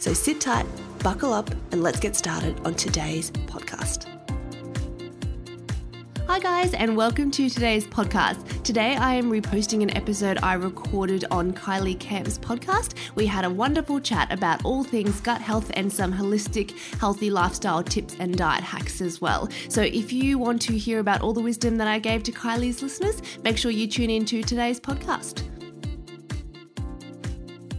So sit tight, buckle up, and let's get started on today's podcast. Hi, guys, and welcome to today's podcast. Today, I am reposting an episode I recorded on Kylie Camp's podcast. We had a wonderful chat about all things gut health and some holistic, healthy lifestyle tips and diet hacks as well. So, if you want to hear about all the wisdom that I gave to Kylie's listeners, make sure you tune in to today's podcast.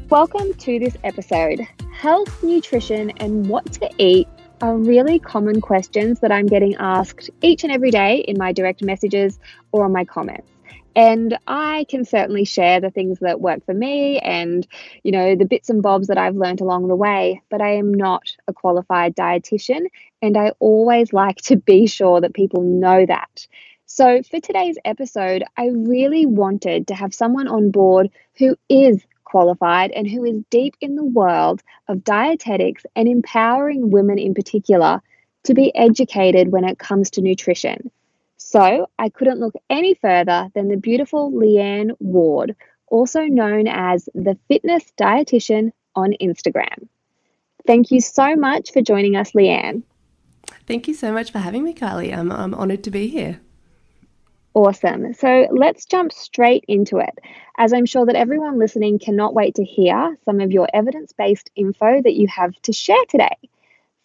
Welcome to this episode. Health, nutrition, and what to eat are really common questions that I'm getting asked each and every day in my direct messages or on my comments. And I can certainly share the things that work for me and, you know, the bits and bobs that I've learned along the way, but I am not a qualified dietitian. And I always like to be sure that people know that. So, for today's episode, I really wanted to have someone on board who is qualified and who is deep in the world of dietetics and empowering women in particular to be educated when it comes to nutrition. So I couldn't look any further than the beautiful Leanne Ward, also known as the fitness dietitian on Instagram. Thank you so much for joining us, Leanne. Thank you so much for having me, Kylie. I'm, I'm honored to be here. Awesome. So let's jump straight into it, as I'm sure that everyone listening cannot wait to hear some of your evidence based info that you have to share today.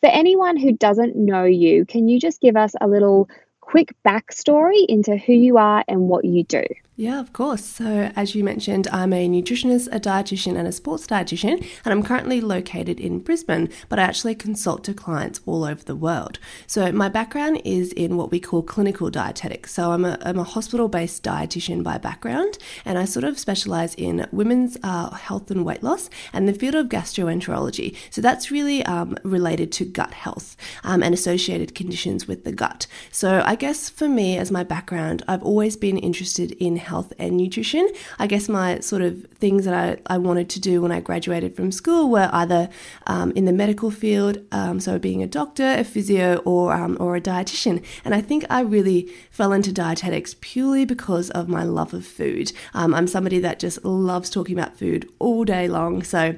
For anyone who doesn't know you, can you just give us a little quick backstory into who you are and what you do? Yeah, of course. So, as you mentioned, I'm a nutritionist, a dietitian, and a sports dietitian, and I'm currently located in Brisbane, but I actually consult to clients all over the world. So, my background is in what we call clinical dietetics. So, I'm a, I'm a hospital based dietitian by background, and I sort of specialize in women's uh, health and weight loss and the field of gastroenterology. So, that's really um, related to gut health um, and associated conditions with the gut. So, I guess for me, as my background, I've always been interested in health and nutrition. I guess my sort of things that I, I wanted to do when I graduated from school were either um, in the medical field, um, so being a doctor, a physio, or, um, or a dietitian. And I think I really fell into dietetics purely because of my love of food. Um, I'm somebody that just loves talking about food all day long. So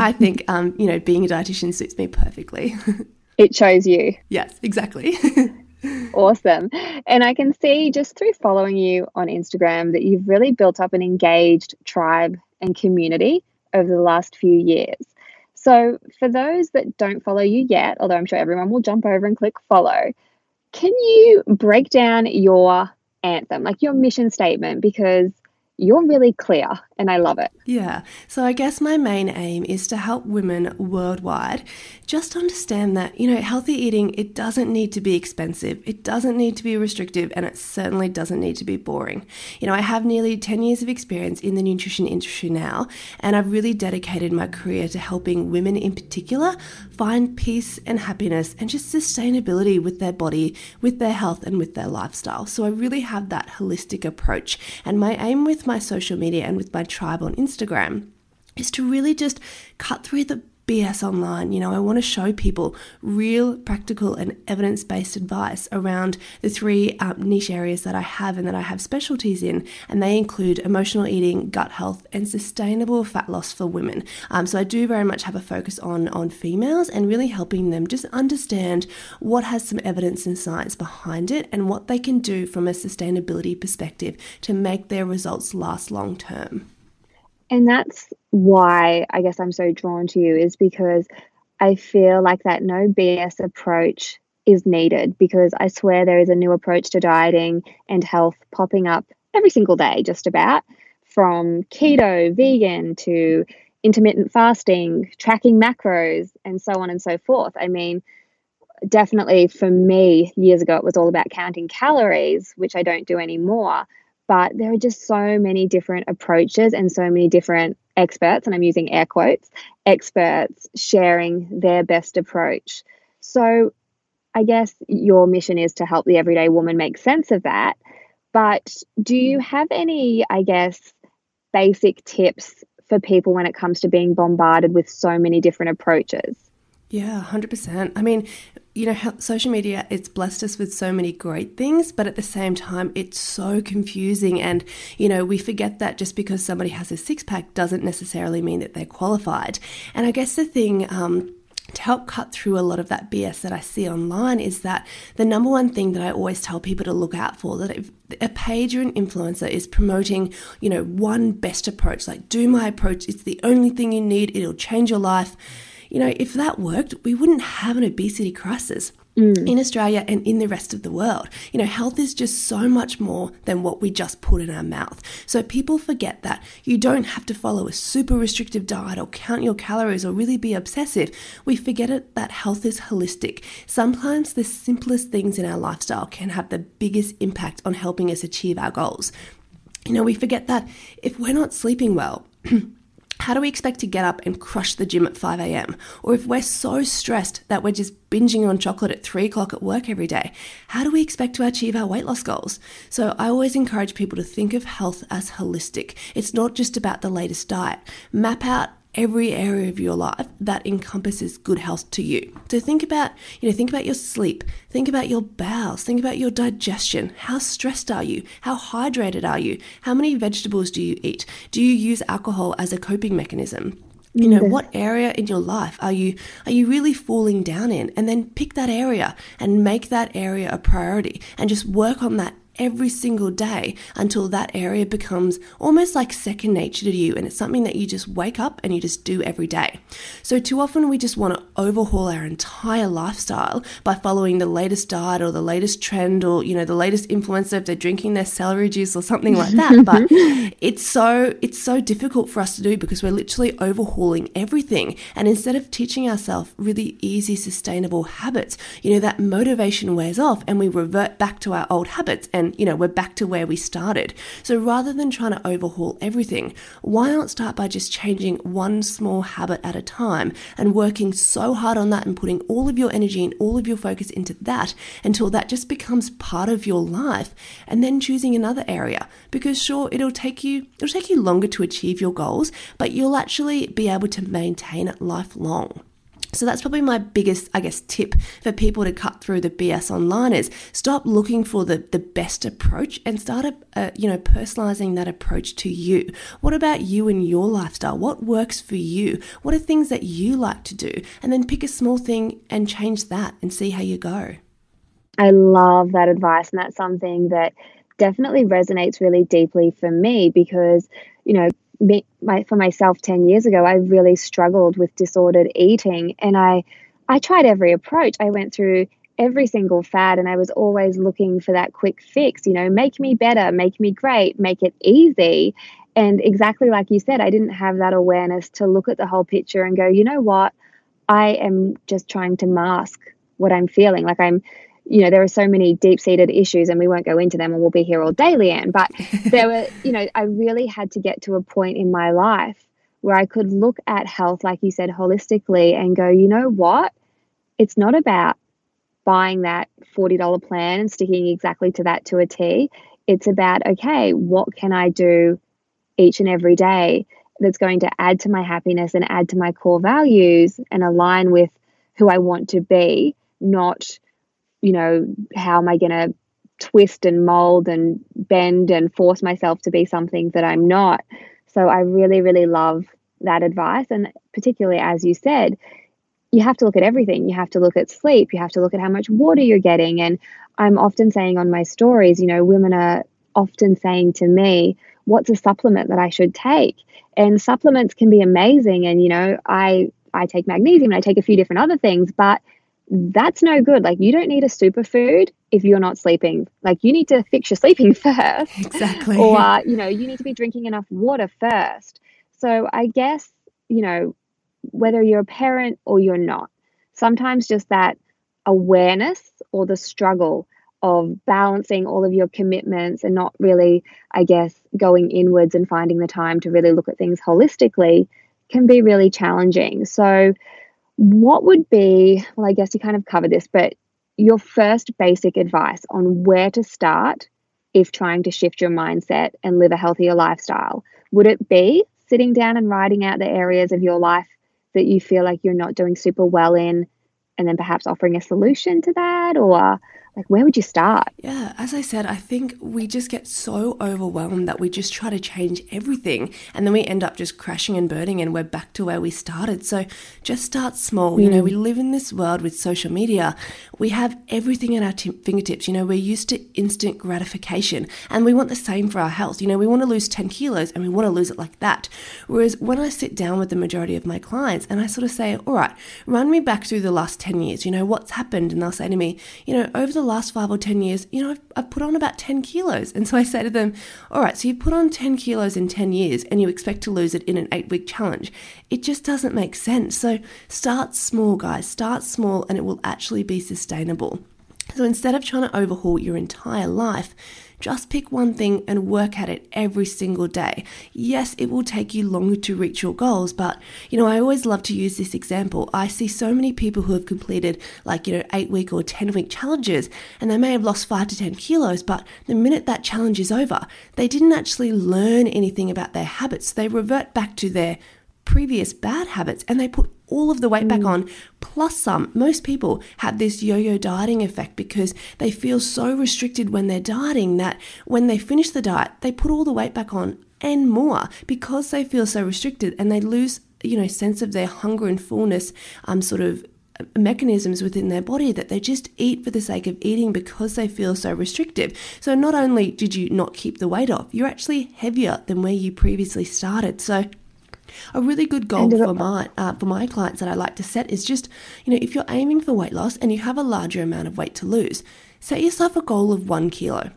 I think, um, you know, being a dietitian suits me perfectly. it shows you. Yes, exactly. awesome. And I can see just through following you on Instagram that you've really built up an engaged tribe and community over the last few years. So, for those that don't follow you yet, although I'm sure everyone will jump over and click follow, can you break down your anthem, like your mission statement? Because you're really clear and I love it. Yeah. So I guess my main aim is to help women worldwide just understand that, you know, healthy eating, it doesn't need to be expensive, it doesn't need to be restrictive, and it certainly doesn't need to be boring. You know, I have nearly 10 years of experience in the nutrition industry now, and I've really dedicated my career to helping women in particular find peace and happiness and just sustainability with their body, with their health, and with their lifestyle. So I really have that holistic approach. And my aim with my social media and with my tribe on Instagram is to really just cut through the BS online. You know, I want to show people real, practical, and evidence based advice around the three um, niche areas that I have and that I have specialties in. And they include emotional eating, gut health, and sustainable fat loss for women. Um, so I do very much have a focus on, on females and really helping them just understand what has some evidence and science behind it and what they can do from a sustainability perspective to make their results last long term. And that's why I guess I'm so drawn to you is because I feel like that no BS approach is needed because I swear there is a new approach to dieting and health popping up every single day, just about from keto, vegan to intermittent fasting, tracking macros, and so on and so forth. I mean, definitely for me, years ago, it was all about counting calories, which I don't do anymore but there are just so many different approaches and so many different experts, and I'm using air quotes, experts sharing their best approach. So I guess your mission is to help the everyday woman make sense of that. But do you mm. have any, I guess, basic tips for people when it comes to being bombarded with so many different approaches? Yeah, 100%. I mean, you know, social media, it's blessed us with so many great things, but at the same time, it's so confusing. And, you know, we forget that just because somebody has a six pack doesn't necessarily mean that they're qualified. And I guess the thing, um, to help cut through a lot of that BS that I see online is that the number one thing that I always tell people to look out for that if a page or an influencer is promoting, you know, one best approach, like do my approach, it's the only thing you need, it'll change your life. You know, if that worked, we wouldn't have an obesity crisis. Mm. in Australia and in the rest of the world. You know, health is just so much more than what we just put in our mouth. So people forget that you don't have to follow a super restrictive diet or count your calories or really be obsessive. We forget it that health is holistic. Sometimes the simplest things in our lifestyle can have the biggest impact on helping us achieve our goals. You know, we forget that if we're not sleeping well, how do we expect to get up and crush the gym at 5 a.m.? Or if we're so stressed that we're just binging on chocolate at 3 o'clock at work every day, how do we expect to achieve our weight loss goals? So I always encourage people to think of health as holistic. It's not just about the latest diet. Map out every area of your life that encompasses good health to you. So think about, you know, think about your sleep, think about your bowels, think about your digestion. How stressed are you? How hydrated are you? How many vegetables do you eat? Do you use alcohol as a coping mechanism? you know mm-hmm. what area in your life are you are you really falling down in and then pick that area and make that area a priority and just work on that every single day until that area becomes almost like second nature to you and it's something that you just wake up and you just do every day. So, too often we just want to overhaul our entire lifestyle by following the latest diet or the latest trend or, you know, the latest influencer if they're drinking their celery juice or something like that. but it's so, it's so difficult for us to do because we're literally overhauling everything. And instead of teaching ourselves really easy, sustainable habits, you know, that motivation wears off and we revert back to our old habits and you know we're back to where we started. So rather than trying to overhaul everything, why not start by just changing one small habit at a time and working so hard on that and putting all of your energy and all of your focus into that until that just becomes part of your life and then choosing another area because sure it'll take you it'll take you longer to achieve your goals, but you'll actually be able to maintain it lifelong. So that's probably my biggest, I guess, tip for people to cut through the BS online is stop looking for the, the best approach and start, uh, you know, personalizing that approach to you. What about you and your lifestyle? What works for you? What are things that you like to do? And then pick a small thing and change that and see how you go. I love that advice. And that's something that definitely resonates really deeply for me because, you know, me, my, for myself 10 years ago, I really struggled with disordered eating. And I, I tried every approach. I went through every single fad and I was always looking for that quick fix, you know, make me better, make me great, make it easy. And exactly like you said, I didn't have that awareness to look at the whole picture and go, you know what? I am just trying to mask what I'm feeling. Like I'm you know, there are so many deep seated issues and we won't go into them and we'll be here all day, Leanne. But there were, you know, I really had to get to a point in my life where I could look at health, like you said, holistically and go, you know what? It's not about buying that $40 plan and sticking exactly to that to a T. It's about, okay, what can I do each and every day that's going to add to my happiness and add to my core values and align with who I want to be, not you know, how am I going to twist and mold and bend and force myself to be something that I'm not? So I really, really love that advice. And particularly, as you said, you have to look at everything. You have to look at sleep. You have to look at how much water you're getting. And I'm often saying on my stories, you know, women are often saying to me, what's a supplement that I should take? And supplements can be amazing. And, you know, I, I take magnesium and I take a few different other things, but that's no good. Like you don't need a superfood if you're not sleeping. Like you need to fix your sleeping first. Exactly. Or uh, you know, you need to be drinking enough water first. So I guess, you know, whether you're a parent or you're not, sometimes just that awareness or the struggle of balancing all of your commitments and not really, I guess, going inwards and finding the time to really look at things holistically can be really challenging. So, what would be, well, I guess you kind of covered this, but your first basic advice on where to start if trying to shift your mindset and live a healthier lifestyle? Would it be sitting down and writing out the areas of your life that you feel like you're not doing super well in, and then perhaps offering a solution to that? Or like where would you start? Yeah as i said i think we just get so overwhelmed that we just try to change everything and then we end up just crashing and burning and we're back to where we started. So just start small. Mm. you know we mm. live in this world with social media. We have everything at our t- fingertips. You know we're used to instant gratification and we want the same for our health. You know we want to lose 10 kilos and we want to lose it like that. Whereas when i sit down with the majority of my clients and i sort of say all right run me back through the last 10 years. You know what's happened? And they'll say to me you know over the the last five or 10 years, you know, I've, I've, put on about 10 kilos. And so I say to them, all right, so you put on 10 kilos in 10 years and you expect to lose it in an eight week challenge. It just doesn't make sense. So start small, guys. Start small and it will actually be sustainable. So instead of trying to overhaul your entire life, just pick one thing and work at it every single day. Yes, it will take you longer to reach your goals, but you know, I always love to use this example. I see so many people who have completed like, you know, eight week or 10 week challenges and they may have lost five to 10 kilos, but the minute that challenge is over, they didn't actually learn anything about their habits. They revert back to their previous bad habits and they put all of the weight mm. back on plus some. Most people have this yo yo dieting effect because they feel so restricted when they're dieting that when they finish the diet, they put all the weight back on and more because they feel so restricted and they lose, you know, sense of their hunger and fullness um, sort of uh, mechanisms within their body that they just eat for the sake of eating because they feel so restrictive. So not only did you not keep the weight off, you're actually heavier than where you previously started. So a really good goal for my uh, for my clients that I like to set is just, you know, if you're aiming for weight loss and you have a larger amount of weight to lose, set yourself a goal of one kilo.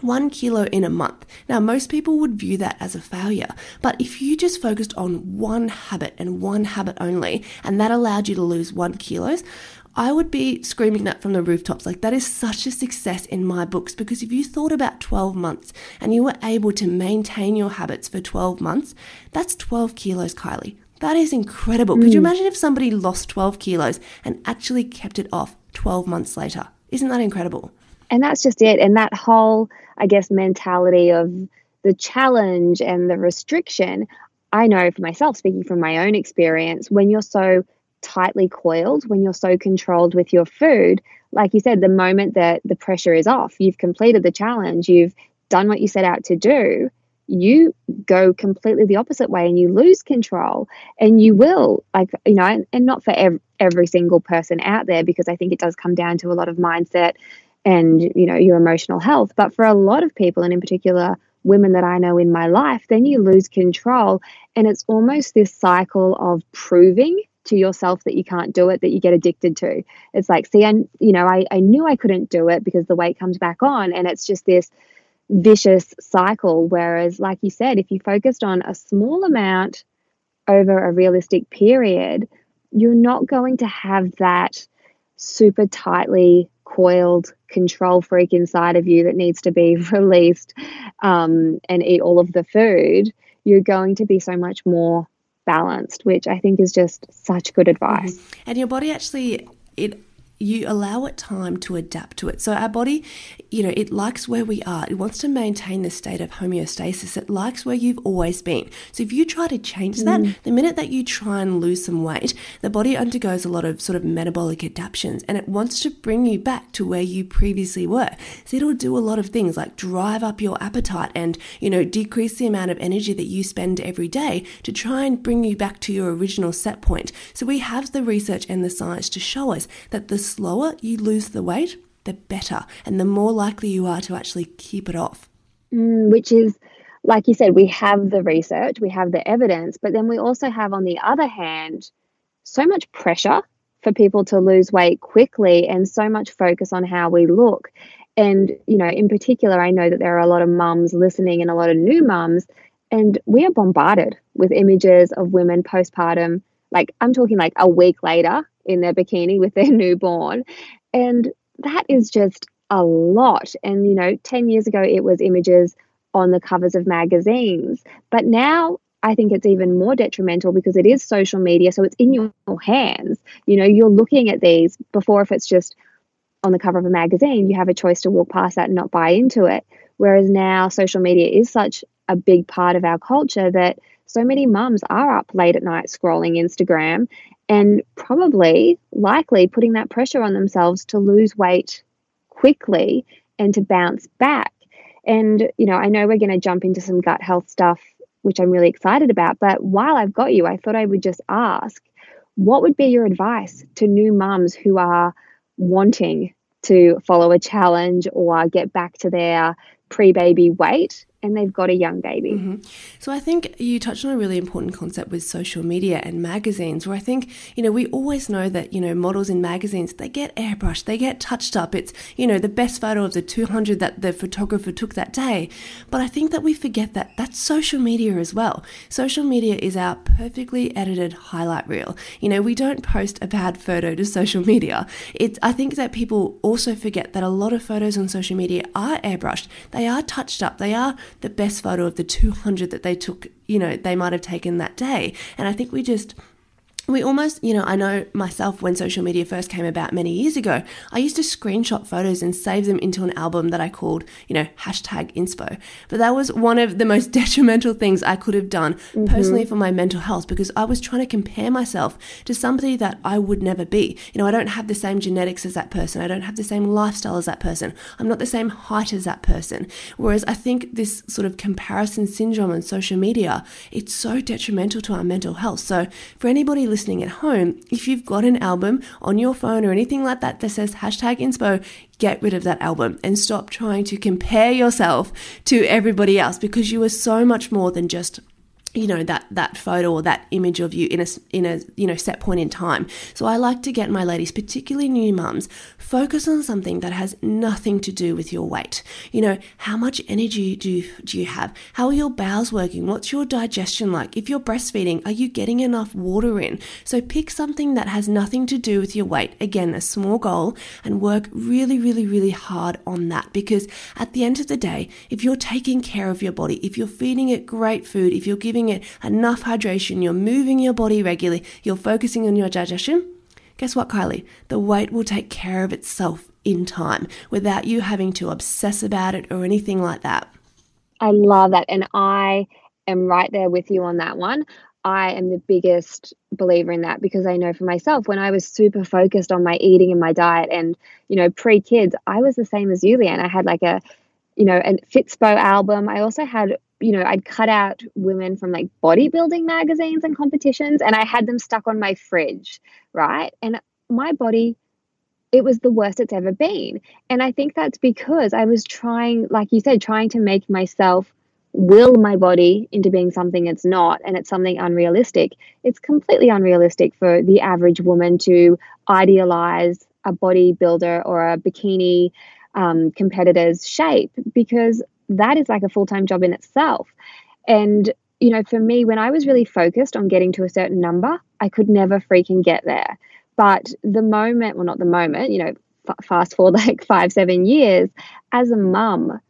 One kilo in a month. Now, most people would view that as a failure, but if you just focused on one habit and one habit only, and that allowed you to lose one kilos, I would be screaming that from the rooftops. Like, that is such a success in my books because if you thought about 12 months and you were able to maintain your habits for 12 months, that's 12 kilos, Kylie. That is incredible. Mm. Could you hmm. imagine if somebody lost 12 kilos and actually kept it off 12 months later? Isn't that incredible? And that's just it. And that whole, I guess, mentality of the challenge and the restriction. I know for myself, speaking from my own experience, when you're so tightly coiled, when you're so controlled with your food, like you said, the moment that the pressure is off, you've completed the challenge, you've done what you set out to do, you go completely the opposite way and you lose control. And you will, like, you know, and, and not for ev- every single person out there, because I think it does come down to a lot of mindset and, you know, your emotional health. But for a lot of people, and in particular, women that I know in my life, then you lose control. And it's almost this cycle of proving to yourself that you can't do it that you get addicted to. It's like, see, I, you know, I, I knew I couldn't do it because the weight comes back on. And it's just this vicious cycle. Whereas, like you said, if you focused on a small amount over a realistic period, you're not going to have that super tightly coiled control freak inside of you that needs to be released um, and eat all of the food. You're going to be so much more balanced, which I think is just such good advice. Mm-hmm. And your body actually it you allow it time to adapt to it. So our body, you know, it likes where we are. It wants to maintain the state of homeostasis. It likes where you've always been. So if you try to change that, mm. the minute that you try and lose some weight, the body undergoes a lot of sort of metabolic adaptations and it wants to bring you back to where you previously were. So it'll do a lot of things like drive up your appetite and, you know, decrease the amount of energy that you spend every day to try and bring you back to your original set point. So we have the research and the science to show us that the slower you lose the weight, the better, and the more likely you are to actually keep it off. Mm, which is, like you said, we have the research, we have the evidence, but then we also have, on the other hand, so much pressure for people to lose weight quickly and so much focus on how we look. And, you know, in particular, I know that there are a lot of mums listening and a lot of new mums, and we are bombarded with images of women postpartum. Like, I'm talking like a week later, in their bikini with their newborn. And that is just a lot. And, you know, 10 years ago, it was images on the covers of magazines. But now I think it's even more detrimental because it is social media. So it's in your hands. You know, you're looking at these before if it's just on the cover of a magazine, you have a choice to walk past that and not buy into it. Whereas now social media is such a big part of our culture that so many mums are up late at night scrolling Instagram and probably likely putting that pressure on themselves to lose weight quickly and to bounce back. And, you know, I know we're going to jump into some gut health stuff, which I'm really excited about. But while I've got you, I thought I would just ask what would be your advice to new mums who are wanting to follow a challenge or get back to their pre baby weight and they've got a young baby. Mm-hmm. So I think you touched on a really important concept with social media and magazines, where I think, you know, we always know that, you know, models in magazines, they get airbrushed, they get touched up. It's, you know, the best photo of the 200 that the photographer took that day. But I think that we forget that that's social media as well. Social media is our perfectly edited highlight reel. You know, we don't post a bad photo to social media. It's, I think that people also forget that a lot of photos on social media are airbrushed. They are touched up. They are the best photo of the 200 that they took, you know, they might have taken that day. And I think we just we almost, you know, I know myself when social media first came about many years ago, I used to screenshot photos and save them into an album that I called, you know, hashtag inspo. But that was one of the most detrimental things I could have done mm-hmm. personally for my mental health because I was trying to compare myself to somebody that I would never be. You know, I don't have the same genetics as that person, I don't have the same lifestyle as that person, I'm not the same height as that person. Whereas I think this sort of comparison syndrome on social media, it's so detrimental to our mental health. So for anybody listening at home, if you've got an album on your phone or anything like that that says hashtag inspo, get rid of that album and stop trying to compare yourself to everybody else because you are so much more than just you know that that photo or that image of you in a in a you know set point in time. So i like to get my ladies particularly new mums focus on something that has nothing to do with your weight. You know how much energy do do you have? How are your bowels working? What's your digestion like? If you're breastfeeding are you getting enough water in? So pick something that has nothing to do with your weight. Again a small goal and work really really really hard on that because at the end of the day if you're taking care of your body if you're feeding it great food if you're giving giving it enough hydration, you're moving your body regularly, you're focusing on your digestion, guess what, Kylie? The weight will take care of itself in time without you having to obsess about it or anything like that. I love that. And I am right there with you on that one. I am the biggest believer in that because I know for myself when I was super focused on my eating and my diet and, you know, pre kids, I was the same as you, Leanne. I had like a, you know, a Fitspo album. I also had you know, I'd cut out women from like bodybuilding magazines and competitions and I had them stuck on my fridge, right? And my body, it was the worst it's ever been. And I think that's because I was trying, like you said, trying to make myself will my body into being something it's not and it's something unrealistic. It's completely unrealistic for the average woman to idealize a bodybuilder or a bikini um, competitor's shape because that is like a full time job in itself. And, you know, for me, when I was really focused on getting to a certain number, I could never freaking get there. But the moment, well, not the moment, you know, f- fast forward like five, seven years, as a mum,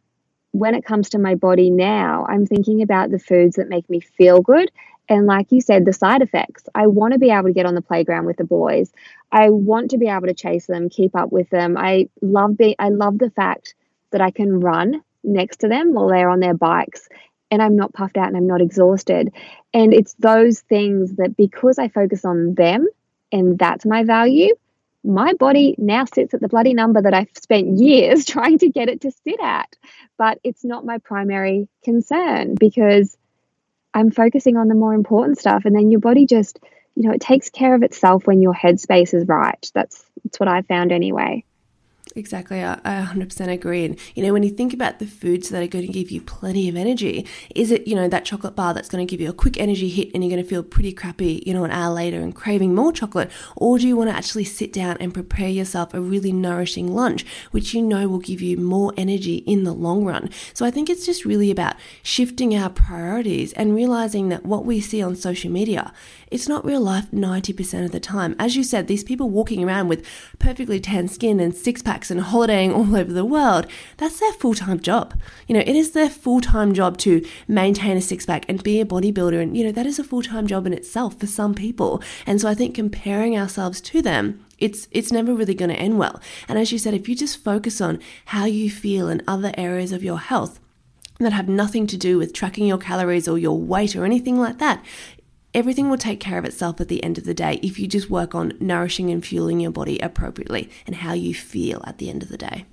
when it comes to my body now, I'm thinking about the foods that make me feel good. And like you said, the side effects. I want to be able to get on the playground with the boys. I want to be able to chase them, keep up with them. I love being I love the fact that I can run next to them while they're on their bikes and I'm not puffed out and I'm not exhausted. And it's those things that because I focus on them and that's my value, my body now sits at the bloody number that I've spent years trying to get it to sit at. But it's not my primary concern because I'm focusing on the more important stuff. And then your body just, you know, it takes care of itself when your headspace is right. That's that's what I found anyway. Exactly, I, 100% agree. And you know, when you think about the foods that are going to give you plenty of energy, is it you know that chocolate bar that's going to give you a quick energy hit and you're going to feel pretty crappy, you know, an hour later and craving more chocolate, or do you want to actually sit down and prepare yourself a really nourishing lunch, which you know will give you more energy in the long run? So I think it's just really about shifting our priorities and realizing that what we see on social media it's not real life 90% of the time. As you said, these people walking around with perfectly tan skin and six packs and holidaying all over the world, that's their full time job. You know, it is their full time job to maintain a six pack and be a bodybuilder. And, you know, that is a full time job in itself for some people. And so I think comparing ourselves to them it's it's never really going to end well. And as you said, if you just focus on how you feel in other areas of your health that have nothing to do with tracking your calories or your weight or anything like that, everything will take care of itself at the end of the day if you just work on nourishing and fueling your body appropriately and how you feel at the end of the day.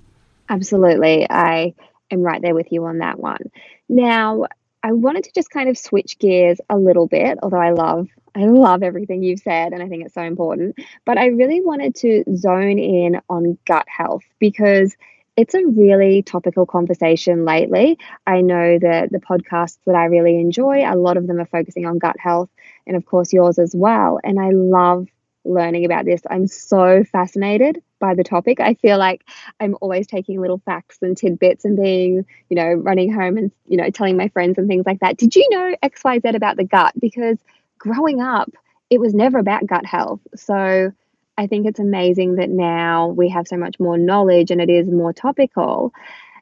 Absolutely. I am right there with you on that one. Now, I wanted to just kind of switch gears a little bit, although I love I love everything you've said and I think it's so important. But I really wanted to zone in on gut health because it's a really topical conversation lately. I know that the podcasts that I really enjoy, a lot of them are focusing on gut health, and of course, yours as well. And I love learning about this. I'm so fascinated by the topic. I feel like I'm always taking little facts and tidbits and being, you know, running home and, you know, telling my friends and things like that. Did you know XYZ about the gut? Because growing up, it was never about gut health. So I think it's amazing that now we have so much more knowledge and it is more topical.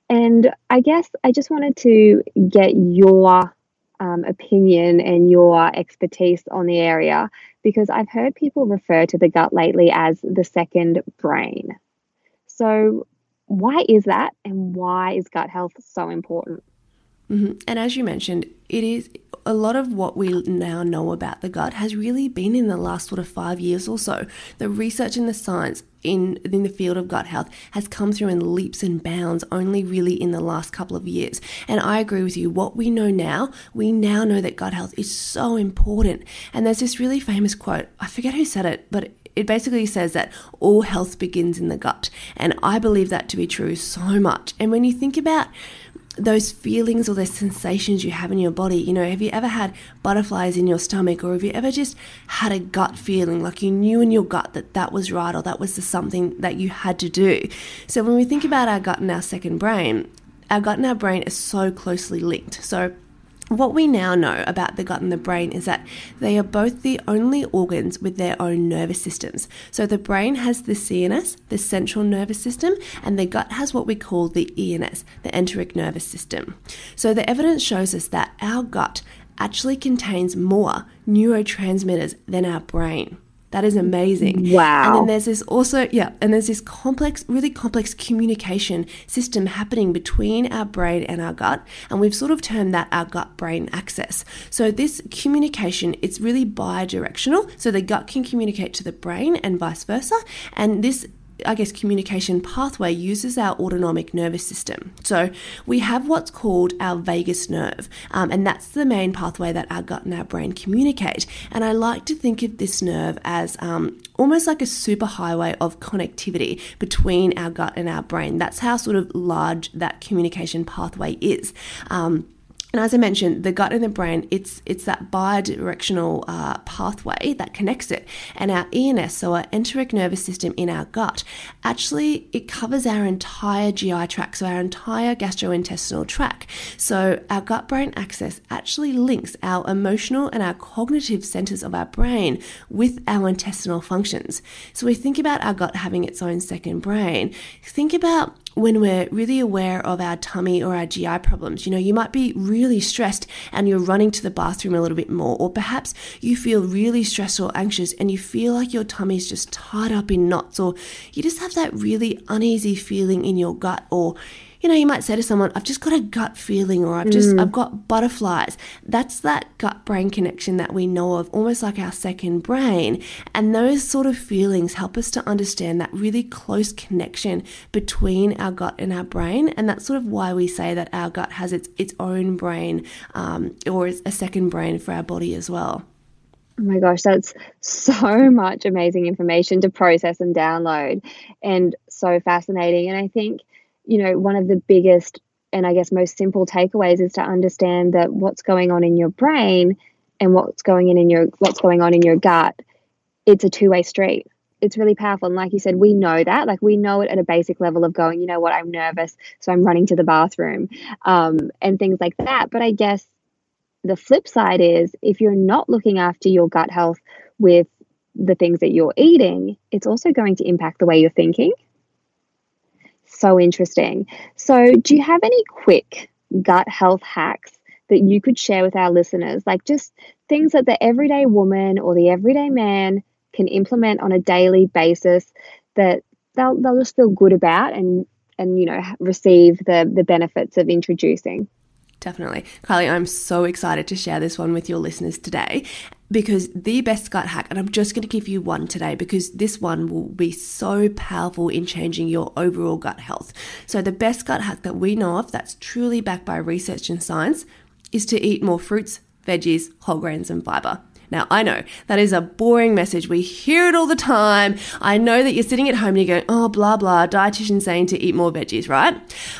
And I guess I just wanted to get your um, opinion and your expertise on the area because I've heard people refer to the gut lately as the second brain. So, why is that, and why is gut health so important? Mm-hmm. And as you mentioned, it is a lot of what we now know about the gut has really been in the last sort of five years or so. The research and the science in in the field of gut health has come through in leaps and bounds only really in the last couple of years. And I agree with you. What we know now, we now know that gut health is so important. And there's this really famous quote. I forget who said it, but it basically says that all health begins in the gut. And I believe that to be true so much. And when you think about those feelings or those sensations you have in your body. You know, have you ever had butterflies in your stomach or have you ever just had a gut feeling like you knew in your gut that that was right or that was the something that you had to do? So when we think about our gut and our second brain, our gut and our brain are so closely linked. So what we now know about the gut and the brain is that they are both the only organs with their own nervous systems. So the brain has the CNS, the central nervous system, and the gut has what we call the ENS, the enteric nervous system. So the evidence shows us that our gut actually contains more neurotransmitters than our brain. That is amazing. Wow. And then there's this also, yeah, and there's this complex, really complex communication system happening between our brain and our gut. And we've sort of termed that our gut brain axis. So this communication, it's really bi-directional. So the gut can communicate to the brain and vice versa. And this I guess, communication pathway uses our autonomic nervous system. So we have what's called our vagus nerve, um, and that's the main pathway that our gut and our brain communicate. And I like to think of this nerve as um, almost like a superhighway of connectivity between our gut and our brain. That's how sort of large that communication pathway is. Um, and as I mentioned, the gut and the brain, it's it's that bi-directional uh, pathway that connects it. And our ENS, so our enteric nervous system in our gut, actually it covers our entire GI tract, so our entire gastrointestinal tract. So our gut-brain axis actually links our emotional and our cognitive centers of our brain with our intestinal functions. So we think about our gut having its own second brain. Think about when we're really aware of our tummy or our GI problems. You know, you might be really stressed and you're running to the bathroom a little bit more, or perhaps you feel really stressed or anxious and you feel like your tummy's just tied up in knots, or you just have that really uneasy feeling in your gut, or you know, you might say to someone, I've just got a gut feeling or I've just, mm. I've got butterflies. That's that gut brain connection that we know of, almost like our second brain. And those sort of feelings help us to understand that really close connection between our gut and our brain. And that's sort of why we say that our gut has its, its own brain um, or a second brain for our body as well. Oh my gosh, that's so much amazing information to process and download and so fascinating. And I think you know, one of the biggest and I guess most simple takeaways is to understand that what's going on in your brain and what's going in in your what's going on in your gut, it's a two-way street. It's really powerful. And like you said, we know that. Like we know it at a basic level of going, you know what, I'm nervous, so I'm running to the bathroom, um, and things like that. But I guess the flip side is if you're not looking after your gut health with the things that you're eating, it's also going to impact the way you're thinking. So interesting. So, do you have any quick gut health hacks that you could share with our listeners? Like just things that the everyday woman or the everyday man can implement on a daily basis that they'll, they'll just feel good about and and you know receive the the benefits of introducing Definitely. Kylie, I'm so excited to share this one with your listeners today because the best gut hack, and I'm just going to give you one today because this one will be so powerful in changing your overall gut health. So, the best gut hack that we know of that's truly backed by research and science is to eat more fruits, veggies, whole grains, and fiber. Now, I know that is a boring message. We hear it all the time. I know that you're sitting at home and you're going, oh, blah, blah, dietitian saying to eat more veggies, right?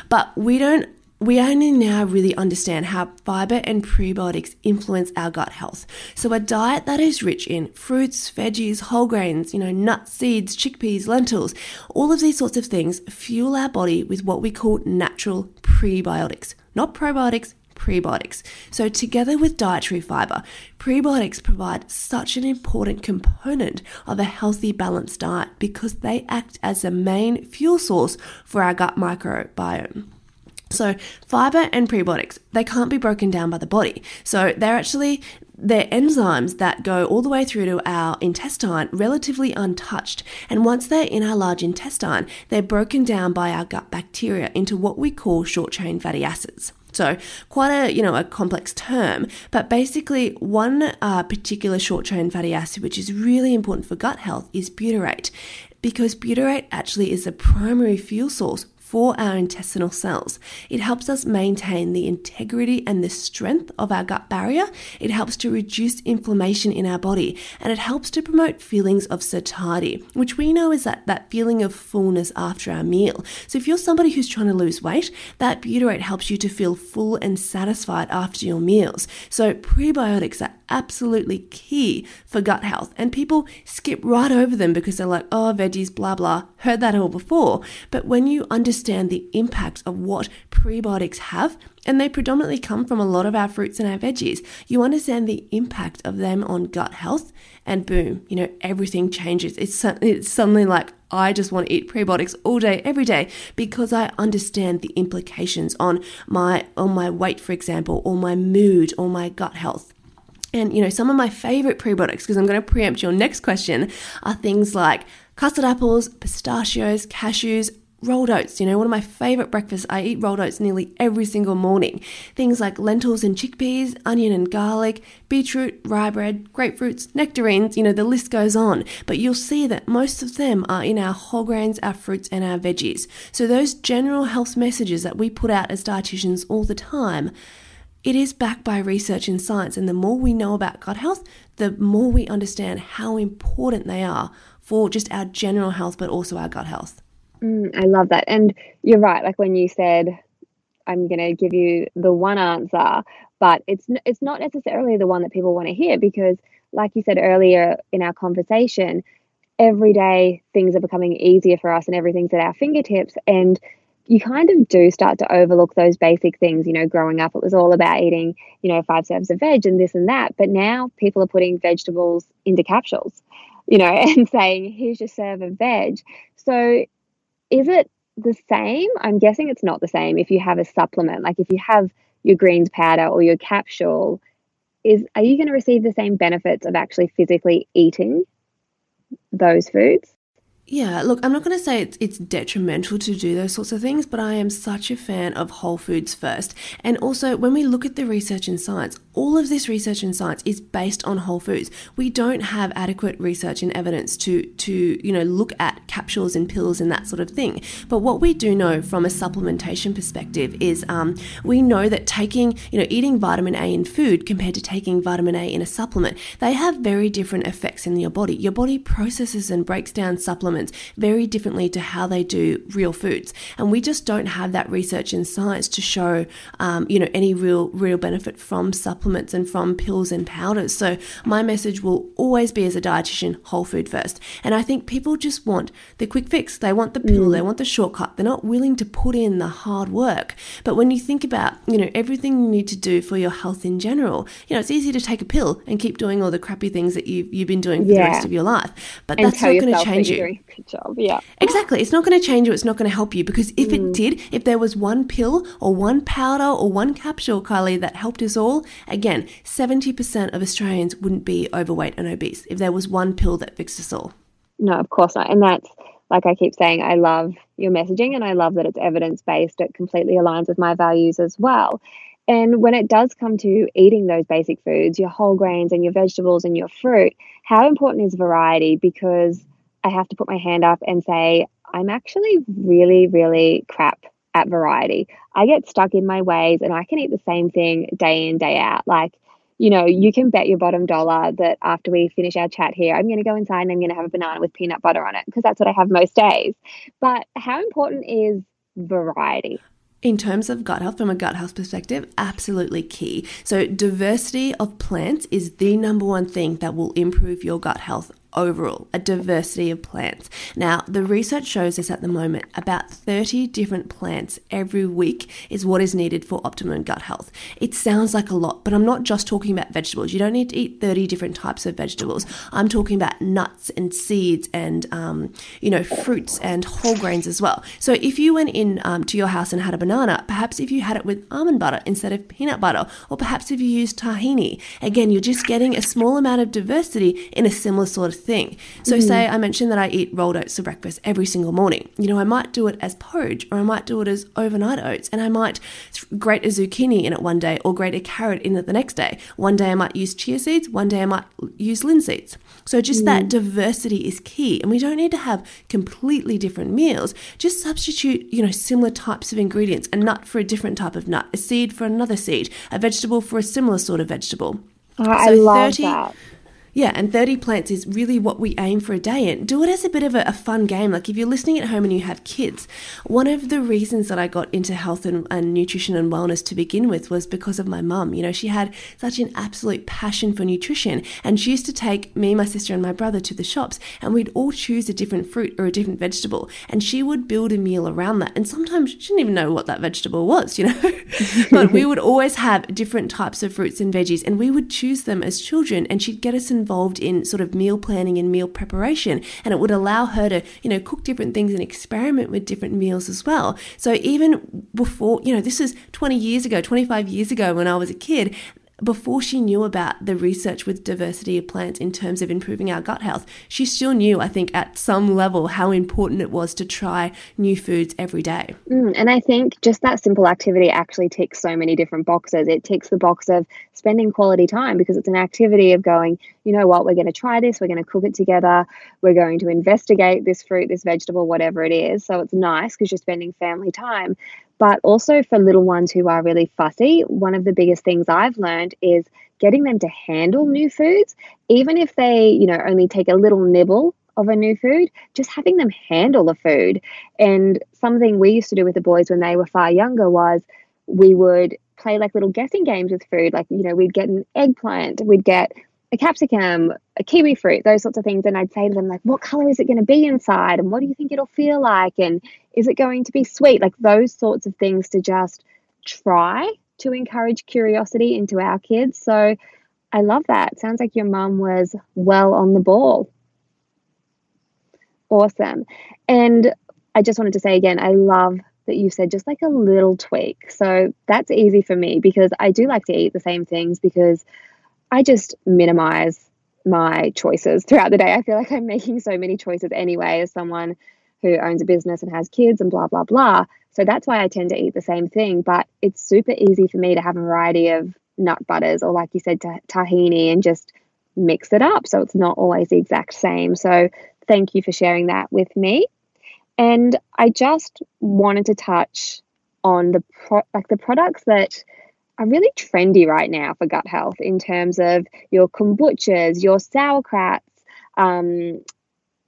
But we don't we only now really understand how fiber and prebiotics influence our gut health. So, a diet that is rich in fruits, veggies, whole grains, you know, nuts, seeds, chickpeas, lentils, all of these sorts of things fuel our body with what we call natural prebiotics, not probiotics. Prebiotics. So, together with dietary fiber, prebiotics provide such an important component of a healthy, balanced diet because they act as the main fuel source for our gut microbiome. So, fiber and prebiotics, they can't be broken down by the body. So, they're actually they're enzymes that go all the way through to our intestine relatively untouched. And once they're in our large intestine, they're broken down by our gut bacteria into what we call short chain fatty acids. So quite a you know a complex term, but basically one uh, particular short chain fatty acid which is really important for gut health is butyrate, because butyrate actually is the primary fuel source for our intestinal cells. It helps us maintain the integrity and the strength of our gut barrier. It helps to reduce inflammation in our body and it helps to promote feelings of satiety, which we know is that, that feeling of fullness after our meal. So if you're somebody who's trying to lose weight, that butyrate helps you to feel full and satisfied after your meals. So prebiotics are absolutely key for gut health. And people skip right over them because they're like, oh, veggies, blah, blah. Heard that all before. But when you understand the impact of what prebiotics have, and they predominantly come from a lot of our fruits and our veggies, you understand the impact of them on gut health, and boom, you know, everything changes. It's, it's suddenly like, I just want to eat prebiotics all day, every day, because I understand the implications on my on my weight, for example, or my mood, or my gut health. And, you know, some of my favorite prebiotics, because I'm going to preempt your next question, are things like custard apples, pistachios, cashews, rolled oats. You know, one of my favorite breakfasts, I eat rolled oats nearly every single morning. Things like lentils and chickpeas, onion and garlic, beetroot, rye bread, grapefruits, nectarines, you know, the list goes on. But you'll see that most of them are in our whole grains, our fruits, and our veggies. So those general health messages that we put out as dietitians all the time it is backed by research and science, and the more we know about gut health, the more we understand how important they are for just our general health, but also our gut health. Mm, I love that. And you're right. Like when you said, I'm going to give you the one answer, but it's it's not necessarily the one that people want to hear because, like you said earlier in our conversation, every day things are becoming easier for us and everything's at our fingertips. And you kind of do start to overlook those basic things. You know, growing up, it was all about eating, you know, five serves of veg and this and that. But now people are putting vegetables into capsules, you know, and saying, here's your serve of veg. So is it the same? I'm guessing it's not the same if you have a supplement. Like if you have your greens powder or your capsule, is are you going to receive the same benefits of actually physically eating those foods? Yeah, look, I'm not going to say it's, it's detrimental to do those sorts of things, but I am such a fan of whole foods first. And also, when we look at the research and science, all of this research and science is based on whole foods. We don't have adequate research and evidence to, to you know, look at capsules and pills and that sort of thing. But what we do know from a supplementation perspective is um, we know that taking, you know, eating vitamin A in food compared to taking vitamin A in a supplement, they have very different effects in your body. Your body processes and breaks down supplements supplements very differently to how they do real foods. And we just don't have that research and science to show, um, you know, any real, real benefit from supplements and from pills and powders. So my message will always be as a dietitian, whole food first. And I think people just want the quick fix. They want the pill, mm. they want the shortcut. They're not willing to put in the hard work. But when you think about, you know, everything you need to do for your health in general, you know, it's easy to take a pill and keep doing all the crappy things that you've, you've been doing for yeah. the rest of your life. But and that's not going to change you. Good job. Yeah. Exactly. It's not going to change you. It's not going to help you because if mm. it did, if there was one pill or one powder or one capsule, Kylie, that helped us all, again, 70% of Australians wouldn't be overweight and obese if there was one pill that fixed us all. No, of course not. And that's like I keep saying, I love your messaging and I love that it's evidence based. It completely aligns with my values as well. And when it does come to eating those basic foods, your whole grains and your vegetables and your fruit, how important is variety? Because I have to put my hand up and say, I'm actually really, really crap at variety. I get stuck in my ways and I can eat the same thing day in, day out. Like, you know, you can bet your bottom dollar that after we finish our chat here, I'm going to go inside and I'm going to have a banana with peanut butter on it because that's what I have most days. But how important is variety? In terms of gut health, from a gut health perspective, absolutely key. So, diversity of plants is the number one thing that will improve your gut health overall, a diversity of plants. Now, the research shows us at the moment about 30 different plants every week is what is needed for optimum gut health. It sounds like a lot, but I'm not just talking about vegetables. You don't need to eat 30 different types of vegetables. I'm talking about nuts and seeds and, um, you know, fruits and whole grains as well. So if you went in um, to your house and had a banana, perhaps if you had it with almond butter instead of peanut butter, or perhaps if you used tahini, again, you're just getting a small amount of diversity in a similar sort of thing. So, mm. say I mentioned that I eat rolled oats for breakfast every single morning. You know, I might do it as porridge or I might do it as overnight oats, and I might grate a zucchini in it one day or grate a carrot in it the next day. One day I might use chia seeds, one day I might use linseeds. So, just mm. that diversity is key, and we don't need to have completely different meals. Just substitute, you know, similar types of ingredients a nut for a different type of nut, a seed for another seed, a vegetable for a similar sort of vegetable. Oh, so I love 30, that. Yeah, and 30 plants is really what we aim for a day. And do it as a bit of a, a, fun game. Like if you're listening at home and you have kids, one of the reasons that I got into health and, and nutrition and wellness to begin with was because of my mum. You know, she had such an absolute passion for nutrition. And she used to take me, my sister, and my brother to the shops, and we'd all choose a different fruit or a different vegetable. And she would build a meal around that. And sometimes she didn't even know what that vegetable was, you know. but we would always have different types of fruits and veggies, and we would choose them as children. And she'd get us in involved in sort of meal planning and meal preparation and it would allow her to you know cook different things and experiment with different meals as well. So even before you know this is 20 years ago 25 years ago when i was a kid before she knew about the research with diversity of plants in terms of improving our gut health, she still knew, I think, at some level how important it was to try new foods every day. Mm, and I think just that simple activity actually ticks so many different boxes. It ticks the box of spending quality time because it's an activity of going, you know what, we're going to try this, we're going to cook it together, we're going to investigate this fruit, this vegetable, whatever it is. So it's nice because you're spending family time. But also for little ones who are really fussy, one of the biggest things I've learned is getting them to handle new foods, even if they, you know, only take a little nibble of a new food, just having them handle the food. And something we used to do with the boys when they were far younger was we would play like little guessing games with food. Like, you know, we'd get an eggplant, we'd get a capsicum, a kiwi fruit, those sorts of things. And I'd say to them, like, what color is it going to be inside? And what do you think it'll feel like? And is it going to be sweet? Like those sorts of things to just try to encourage curiosity into our kids. So I love that. Sounds like your mum was well on the ball. Awesome. And I just wanted to say again, I love that you said just like a little tweak. So that's easy for me because I do like to eat the same things because I just minimize my choices throughout the day. I feel like I'm making so many choices anyway as someone who owns a business and has kids and blah, blah, blah. So that's why I tend to eat the same thing. But it's super easy for me to have a variety of nut butters or, like you said, tahini and just mix it up. So it's not always the exact same. So thank you for sharing that with me. And I just wanted to touch on the pro- like the products that are really trendy right now for gut health in terms of your kombuchas, your sauerkrauts, um,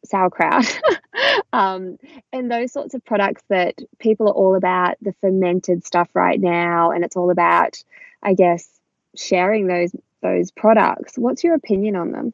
sauerkraut um, and those sorts of products that people are all about the fermented stuff right now and it's all about i guess sharing those those products. What's your opinion on them?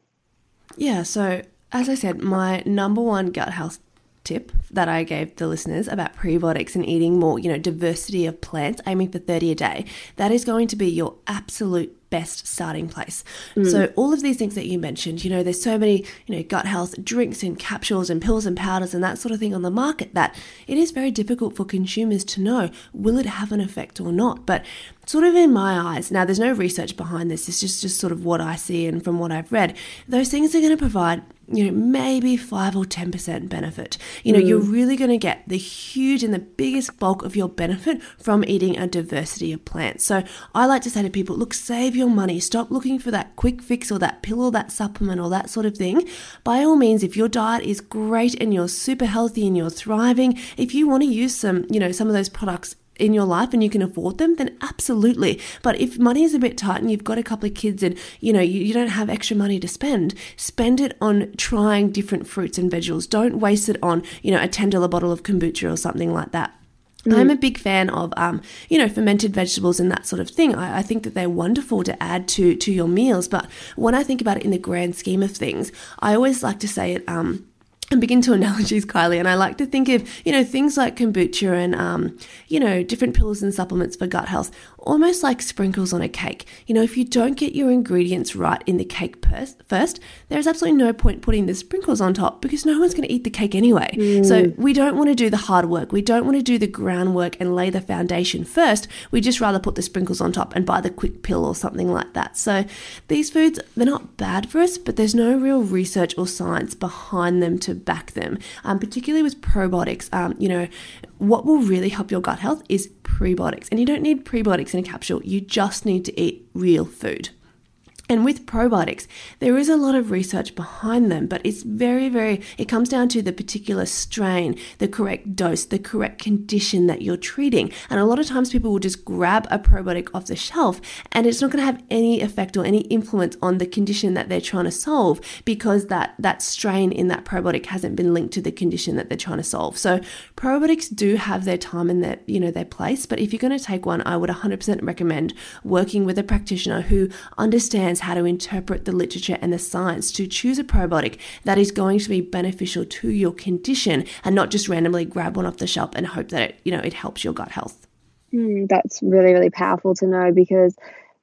Yeah so as i said my number one gut health tip that I gave the listeners about prebiotics and eating more, you know, diversity of plants, aiming for 30 a day, that is going to be your absolute best starting place. Mm. So all of these things that you mentioned, you know, there's so many, you know, gut health drinks and capsules and pills and powders and that sort of thing on the market that it is very difficult for consumers to know will it have an effect or not. But sort of in my eyes, now there's no research behind this, it's just just sort of what I see and from what I've read, those things are going to provide you know, maybe 5 or 10% benefit. You know, mm. you're really going to get the huge and the biggest bulk of your benefit from eating a diversity of plants. So I like to say to people, look, save your money. Stop looking for that quick fix or that pill or that supplement or that sort of thing. By all means, if your diet is great and you're super healthy and you're thriving, if you want to use some, you know, some of those products in your life and you can afford them, then absolutely. But if money is a bit tight and you've got a couple of kids and you know you, you don't have extra money to spend, spend it on trying different fruits and vegetables. Don't waste it on you know a ten dollar bottle of kombucha or something like that. Mm. I'm a big fan of, um, you know, fermented vegetables and that sort of thing. I, I, think that they're wonderful to add to to your meals. But when I think about it in the grand scheme of things, I always like to say it. Um, and begin to analogies, Kylie. And I like to think of, you know, things like kombucha and, um, you know, different pills and supplements for gut health, almost like sprinkles on a cake. You know, if you don't get your ingredients right in the cake first, there's absolutely no point putting the sprinkles on top because no one's going to eat the cake anyway. Mm. So we don't want to do the hard work. We don't want to do the groundwork and lay the foundation first. We just rather put the sprinkles on top and buy the quick pill or something like that. So these foods, they're not bad for us, but there's no real research or science behind them to back them, um, particularly with probiotics. Um, you know, what will really help your gut health is prebiotics. And you don't need prebiotics in a capsule, you just need to eat real food. And with probiotics, there is a lot of research behind them, but it's very, very, it comes down to the particular strain, the correct dose, the correct condition that you're treating. And a lot of times people will just grab a probiotic off the shelf and it's not going to have any effect or any influence on the condition that they're trying to solve because that, that strain in that probiotic hasn't been linked to the condition that they're trying to solve. So probiotics do have their time and their, you know, their place, but if you're going to take one, I would 100% recommend working with a practitioner who understands understands how to interpret the literature and the science to choose a probiotic that is going to be beneficial to your condition and not just randomly grab one off the shelf and hope that it, you know, it helps your gut health. Mm, that's really, really powerful to know because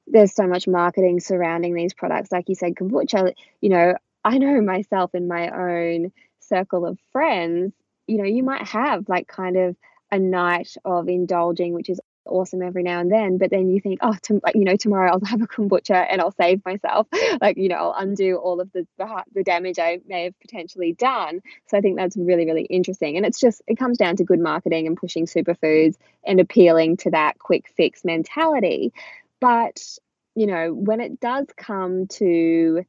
there's so much marketing surrounding these products. Like you said, kombucha, you know, I know myself in my own circle of friends, you know, you might have like kind of a night of indulging, which is awesome every now and then but then you think oh you know tomorrow i'll have a kombucha and i'll save myself like you know i'll undo all of the the damage i may have potentially done. So i think that's really really interesting and it's just it comes down to good marketing and pushing superfoods and appealing to that quick fix mentality. But you know when it does come to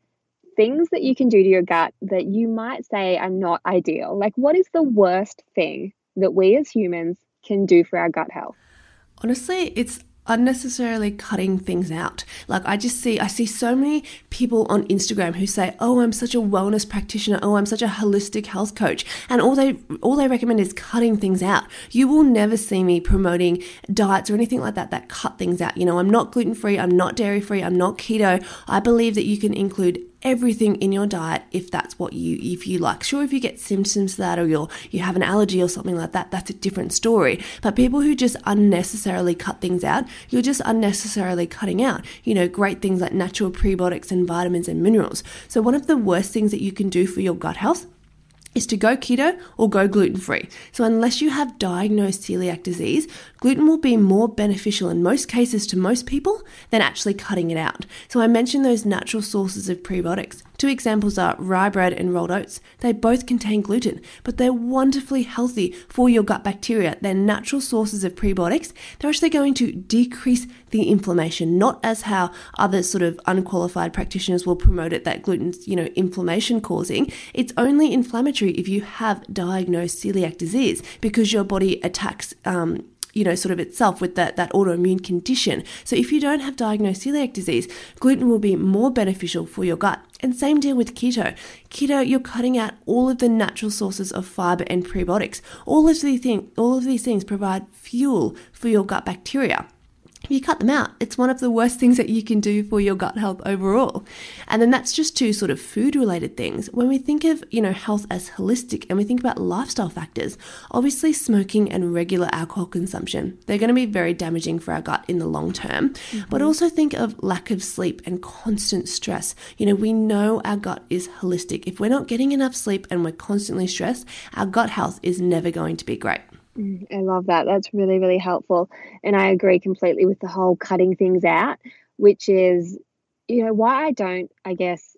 things that you can do to your gut that you might say are not ideal like what is the worst thing that we as humans can do for our gut health honestly, it's unnecessarily cutting things out. Like I just see I see so many people on Instagram who say, "Oh, I'm such a wellness practitioner. Oh, I'm such a holistic health coach." And all they all they recommend is cutting things out. You will never see me promoting diets or anything like that that cut things out. You know, I'm not gluten-free, I'm not dairy-free, I'm not keto. I believe that you can include everything in your diet if that's what you if you like. Sure if you get symptoms to that or you're you have an allergy or something like that that's a different story. But people who just unnecessarily cut things out you're just unnecessarily cutting out. You know great things like natural prebiotics and vitamins and minerals. So one of the worst things that you can do for your gut health is to go keto or go gluten free. So, unless you have diagnosed celiac disease, gluten will be more beneficial in most cases to most people than actually cutting it out. So, I mentioned those natural sources of prebiotics. Two examples are rye bread and rolled oats. They both contain gluten, but they're wonderfully healthy for your gut bacteria. They're natural sources of prebiotics. They're actually going to decrease the inflammation, not as how other sort of unqualified practitioners will promote it that gluten's, you know, inflammation causing. It's only inflammatory if you have diagnosed celiac disease because your body attacks um, you know, sort of itself with that, that autoimmune condition. So if you don't have diagnosed celiac disease, gluten will be more beneficial for your gut. And same deal with keto. Keto, you're cutting out all of the natural sources of fiber and prebiotics. All of these things, all of these things provide fuel for your gut bacteria you cut them out, it's one of the worst things that you can do for your gut health overall. And then that's just two sort of food related things. When we think of, you know, health as holistic and we think about lifestyle factors, obviously smoking and regular alcohol consumption, they're going to be very damaging for our gut in the long term. Mm-hmm. But also think of lack of sleep and constant stress. You know, we know our gut is holistic. If we're not getting enough sleep and we're constantly stressed, our gut health is never going to be great. Mm, I love that. That's really, really helpful. And I agree completely with the whole cutting things out, which is, you know, why I don't, I guess,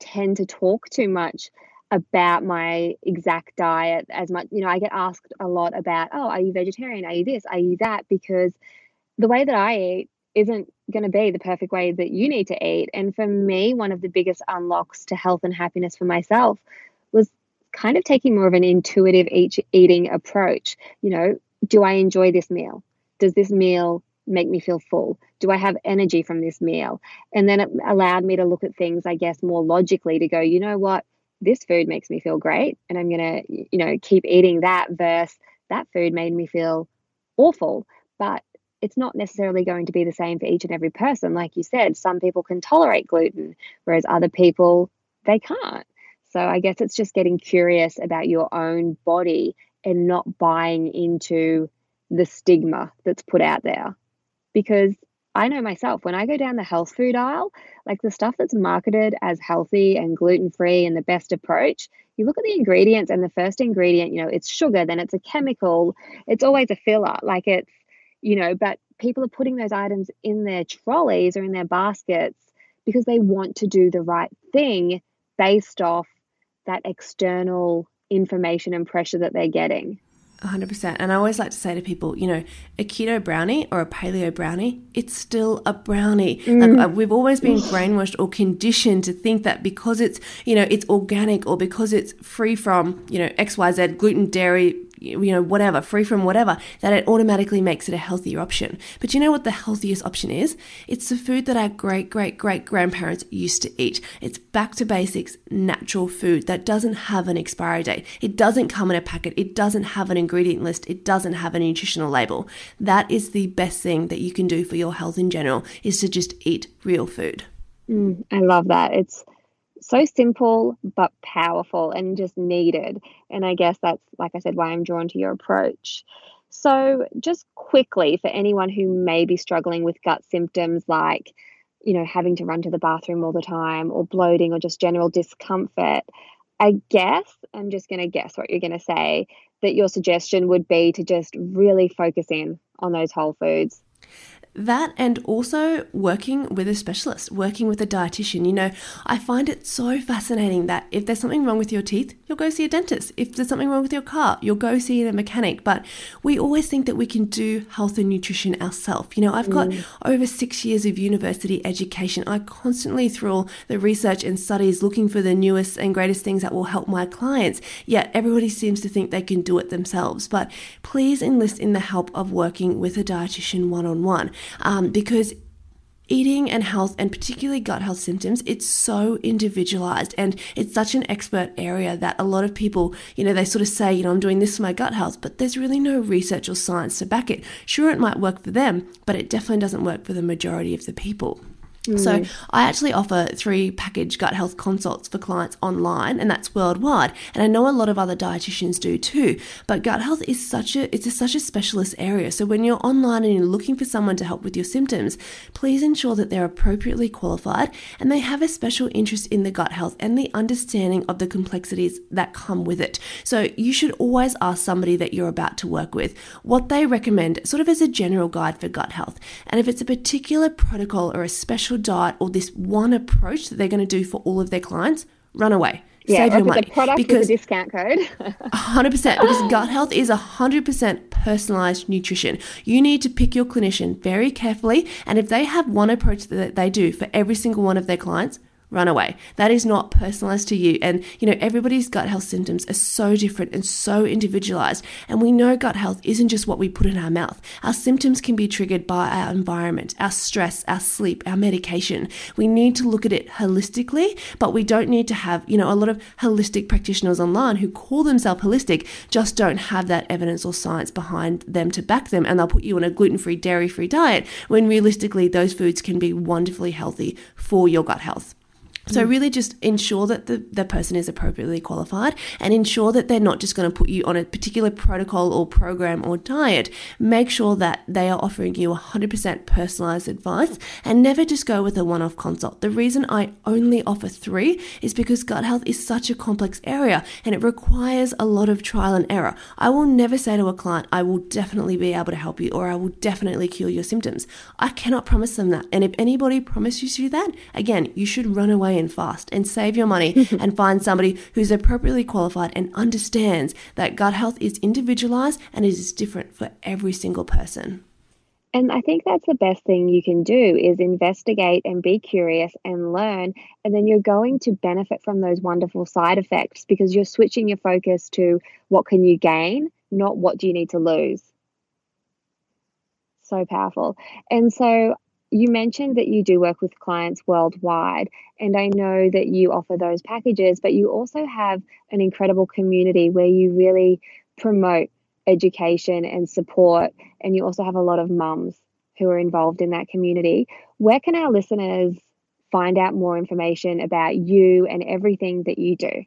tend to talk too much about my exact diet as much. You know, I get asked a lot about, oh, are you vegetarian? Are you this? Are you that? Because the way that I eat isn't going to be the perfect way that you need to eat. And for me, one of the biggest unlocks to health and happiness for myself kind of taking more of an intuitive eating approach. You know, do I enjoy this meal? Does this meal make me feel full? Do I have energy from this meal? And then it allowed me to look at things, I guess, more logically to go, you know what? This food makes me feel great. And I'm going to, you know, keep eating that versus that food made me feel awful. But it's not necessarily going to be the same for each and every person. Like you said, some people can tolerate gluten, whereas other people, they can't. So I guess it's just getting curious about your own body and not buying into the stigma that's put out there. Because I know myself, when I go down the health food aisle, like the stuff that's marketed as healthy and gluten free and the best approach, you look at the ingredients and the first ingredient, you know, it's sugar, then it's a chemical, it's always a filler. Like it's, you know, but people are putting those items in their trolleys or in their baskets because they want to do the right thing based off that external information and pressure that they're getting. 100%. And I always like to say to people, you know, a keto brownie or a paleo brownie, it's still a brownie. Mm. Like uh, we've always been brainwashed or conditioned to think that because it's, you know, it's organic or because it's free from, you know, XYZ, gluten, dairy, you know, whatever, free from whatever, that it automatically makes it a healthier option. But you know what the healthiest option is? It's the food that our great, great, great grandparents used to eat. It's back to basics, natural food that doesn't have an expiry date. It doesn't come in a packet. It doesn't have an ingredient list. It doesn't have a nutritional label. That is the best thing that you can do for your health in general is to just eat real food. Mm, I love that. It's so simple but powerful and just needed. And I guess that's, like I said, why I'm drawn to your approach. So, just quickly for anyone who may be struggling with gut symptoms like, you know, having to run to the bathroom all the time or bloating or just general discomfort, I guess I'm just going to guess what you're going to say that your suggestion would be to just really focus in on those whole foods. That and also working with a specialist, working with a dietitian. You know, I find it so fascinating that if there's something wrong with your teeth, you'll go see a dentist. If there's something wrong with your car, you'll go see a mechanic. But we always think that we can do health and nutrition ourselves. You know, I've got mm. over six years of university education. I constantly, through all the research and studies, looking for the newest and greatest things that will help my clients. Yet everybody seems to think they can do it themselves. But please enlist in the help of working with a dietitian one on one um, because eating and health and particularly gut health symptoms it's so individualized and it's such an expert area that a lot of people you know they sort of say you know i'm doing this for my gut health but there's really no research or science to back it. Sure it might work for them but it definitely doesn't work for the majority of the people Mm. So I actually offer three package gut health consults for clients online, and that's worldwide. And I know a lot of other dietitians do too. But gut health is such a it's a, such a specialist area. So when you're online and you're looking for someone to help with your symptoms, please ensure that they're appropriately qualified and they have a special interest in the gut health and the understanding of the complexities that come with it. So you should always ask somebody that you're about to work with what they recommend, sort of as a general guide for gut health. And if it's a particular protocol or a special diet or this one approach that they're going to do for all of their clients, run away. Yeah, Save your money. product because a discount code. 100% because gut health is 100% personalized nutrition. You need to pick your clinician very carefully and if they have one approach that they do for every single one of their clients, run away. That is not personalized to you. And, you know, everybody's gut health symptoms are so different and so individualized. And we know gut health isn't just what we put in our mouth. Our symptoms can be triggered by our environment, our stress, our sleep, our medication. We need to look at it holistically, but we don't need to have, you know, a lot of holistic practitioners online who call themselves holistic just don't have that evidence or science behind them to back them. And they'll put you on a gluten free, dairy free diet when realistically those foods can be wonderfully healthy for your gut health. So, mm. really just ensure that the, the person is appropriately qualified and ensure that they're not just going to put you on a particular protocol or program or diet. Make sure that they are offering you 100% personalized advice and never just go with a one off consult. The reason I only offer three is because gut health is such a complex area and it requires a lot of trial and error. I will never say to a client, I will definitely be able to help you or I will definitely cure your symptoms. I cannot promise them that. And if anybody promises you that, again, you should run away and fast and save your money and find somebody who's appropriately qualified and understands that gut health is individualized and it is different for every single person. And I think that's the best thing you can do is investigate and be curious and learn. And then you're going to benefit from those wonderful side effects because you're switching your focus to what can you gain, not what do you need to lose. So powerful. And so you mentioned that you do work with clients worldwide, and I know that you offer those packages, but you also have an incredible community where you really promote education and support, and you also have a lot of mums who are involved in that community. Where can our listeners find out more information about you and everything that you do?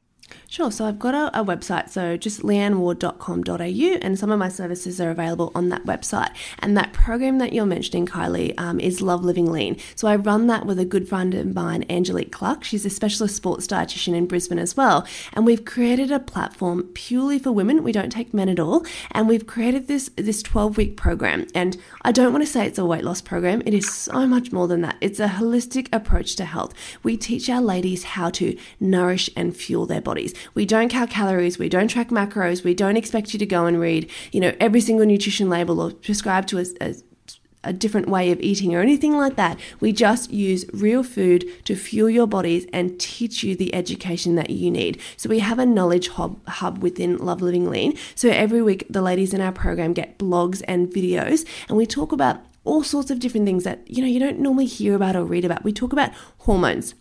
Sure. So I've got a, a, website, so just leanneward.com.au, and some of my services are available on that website. And that program that you're mentioning, Kylie, um, is Love Living Lean. So I run that with a good friend of mine, Angelique Clark. She's a specialist sports dietitian in Brisbane as well. And we've created a platform purely for women. We don't take men at all. And we've created this this 12 week program. And I don't want to say it's a weight loss program. It is so much more than that. It's a holistic approach to health. We teach our ladies how to nourish and fuel their body bodies. We don't count calories, we don't track macros, we don't expect you to go and read, you know, every single nutrition label or prescribe to a, a a different way of eating or anything like that. We just use real food to fuel your bodies and teach you the education that you need. So we have a knowledge hub, hub within Love Living Lean. So every week, the ladies in our program get blogs and videos, and we talk about all sorts of different things that you know you don't normally hear about or read about. We talk about hormones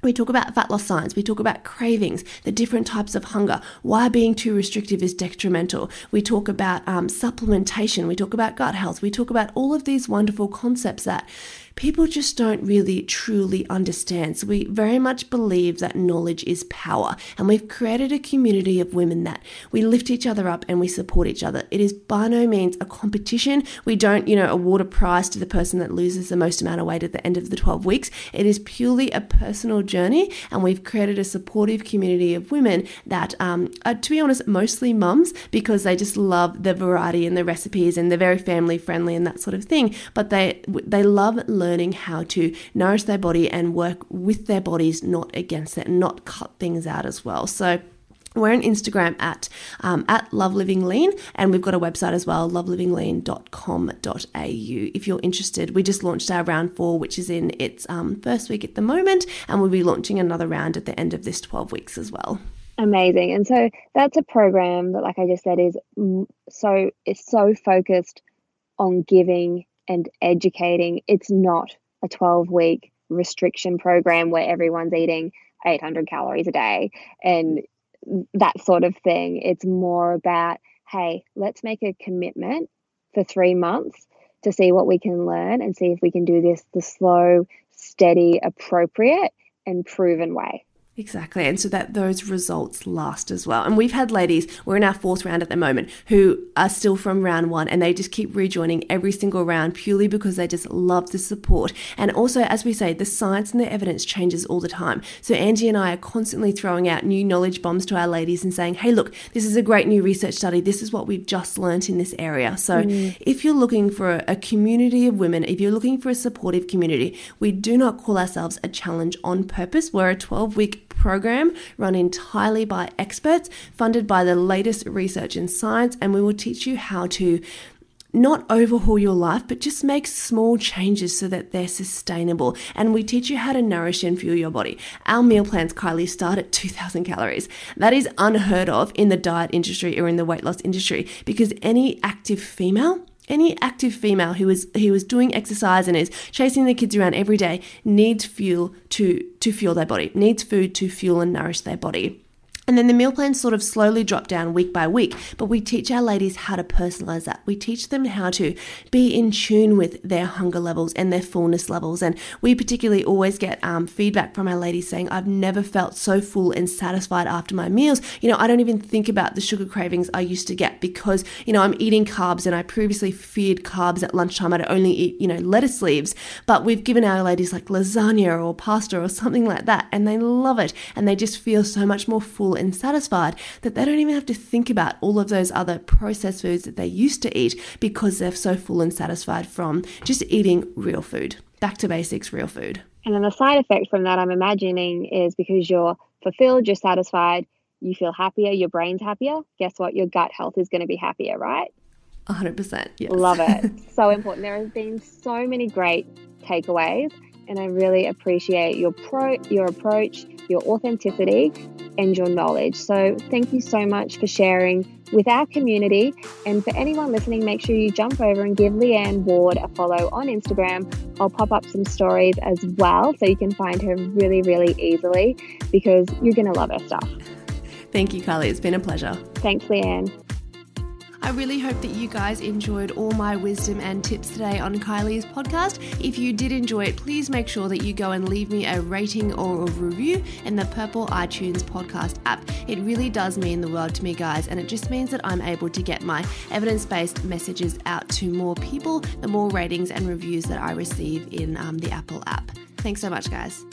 we talk about fat loss science, we talk about cravings, the different types of hunger, why being too restrictive is detrimental. We talk about um, supplementation, we talk about gut health, we talk about all of these wonderful concepts that people just don't really truly understand. So we very much believe that knowledge is power. And we've created a community of women that we lift each other up and we support each other. It is by no means a competition. We don't, you know, award a prize to the person that loses the most amount of weight at the end of the 12 weeks. It is purely a personal journey. And we've created a supportive community of women that um, are, to be honest, mostly mums because they just love the variety and the recipes and they're very family friendly and that sort of thing. But they, they love learning learning how to nourish their body and work with their bodies, not against it, not cut things out as well. So we're on Instagram at um, at Love Living Lean, and we've got a website as well, lovelivinglean.com.au. If you're interested, we just launched our round four, which is in its um, first week at the moment, and we'll be launching another round at the end of this 12 weeks as well. Amazing, and so that's a program that, like I just said, is so it's so focused on giving and educating. It's not a 12 week restriction program where everyone's eating 800 calories a day and that sort of thing. It's more about, hey, let's make a commitment for three months to see what we can learn and see if we can do this the slow, steady, appropriate, and proven way. Exactly. And so that those results last as well. And we've had ladies, we're in our fourth round at the moment, who are still from round one and they just keep rejoining every single round purely because they just love the support. And also, as we say, the science and the evidence changes all the time. So Angie and I are constantly throwing out new knowledge bombs to our ladies and saying, hey, look, this is a great new research study. This is what we've just learnt in this area. So mm. if you're looking for a, community of women, if you're looking for a supportive community, we do not call ourselves a challenge on purpose. We're a 12 week program run entirely by experts, funded by the latest research in science, and we will teach you how to not overhaul your life, but just make small changes so that they're sustainable. And we teach you how to nourish and fuel your body. Our meal plans, Kylie, start at 2000 calories. That is unheard of in the diet industry or in the weight loss industry because any active female any active female who is who is doing exercise and is chasing their kids around every day needs fuel to to fuel their body needs food to fuel and nourish their body and then the meal plans sort of slowly drop down week by week, but we teach our ladies how to personalize that. We teach them how to be in tune with their hunger levels and their fullness levels. And we particularly always get um, feedback from our ladies saying, I've never felt so full and satisfied after my meals. You know, I don't even think about the sugar cravings I used to get because, you know, I'm eating carbs and I previously feared carbs at lunchtime. I'd only eat, you know, lettuce leaves. But we've given our ladies like lasagna or pasta or something like that, and they love it. And they just feel so much more full and satisfied that they don't even have to think about all of those other processed foods that they used to eat because they're so full and satisfied from just eating real food. Back to basics, real food. And then the side effect from that, I'm imagining, is because you're fulfilled, you're satisfied, you feel happier, your brain's happier. Guess what? Your gut health is going to be happier, right? 100%. Yes. Love it. so important. There has been so many great takeaways and I really appreciate your pro your approach, your authenticity, and your knowledge. So thank you so much for sharing with our community. And for anyone listening, make sure you jump over and give Leanne Ward a follow on Instagram. I'll pop up some stories as well so you can find her really, really easily because you're gonna love her stuff. Thank you, Carly. It's been a pleasure. Thanks, Leanne. I really hope that you guys enjoyed all my wisdom and tips today on Kylie's podcast. If you did enjoy it, please make sure that you go and leave me a rating or a review in the Purple iTunes podcast app. It really does mean the world to me, guys, and it just means that I'm able to get my evidence based messages out to more people the more ratings and reviews that I receive in um, the Apple app. Thanks so much, guys.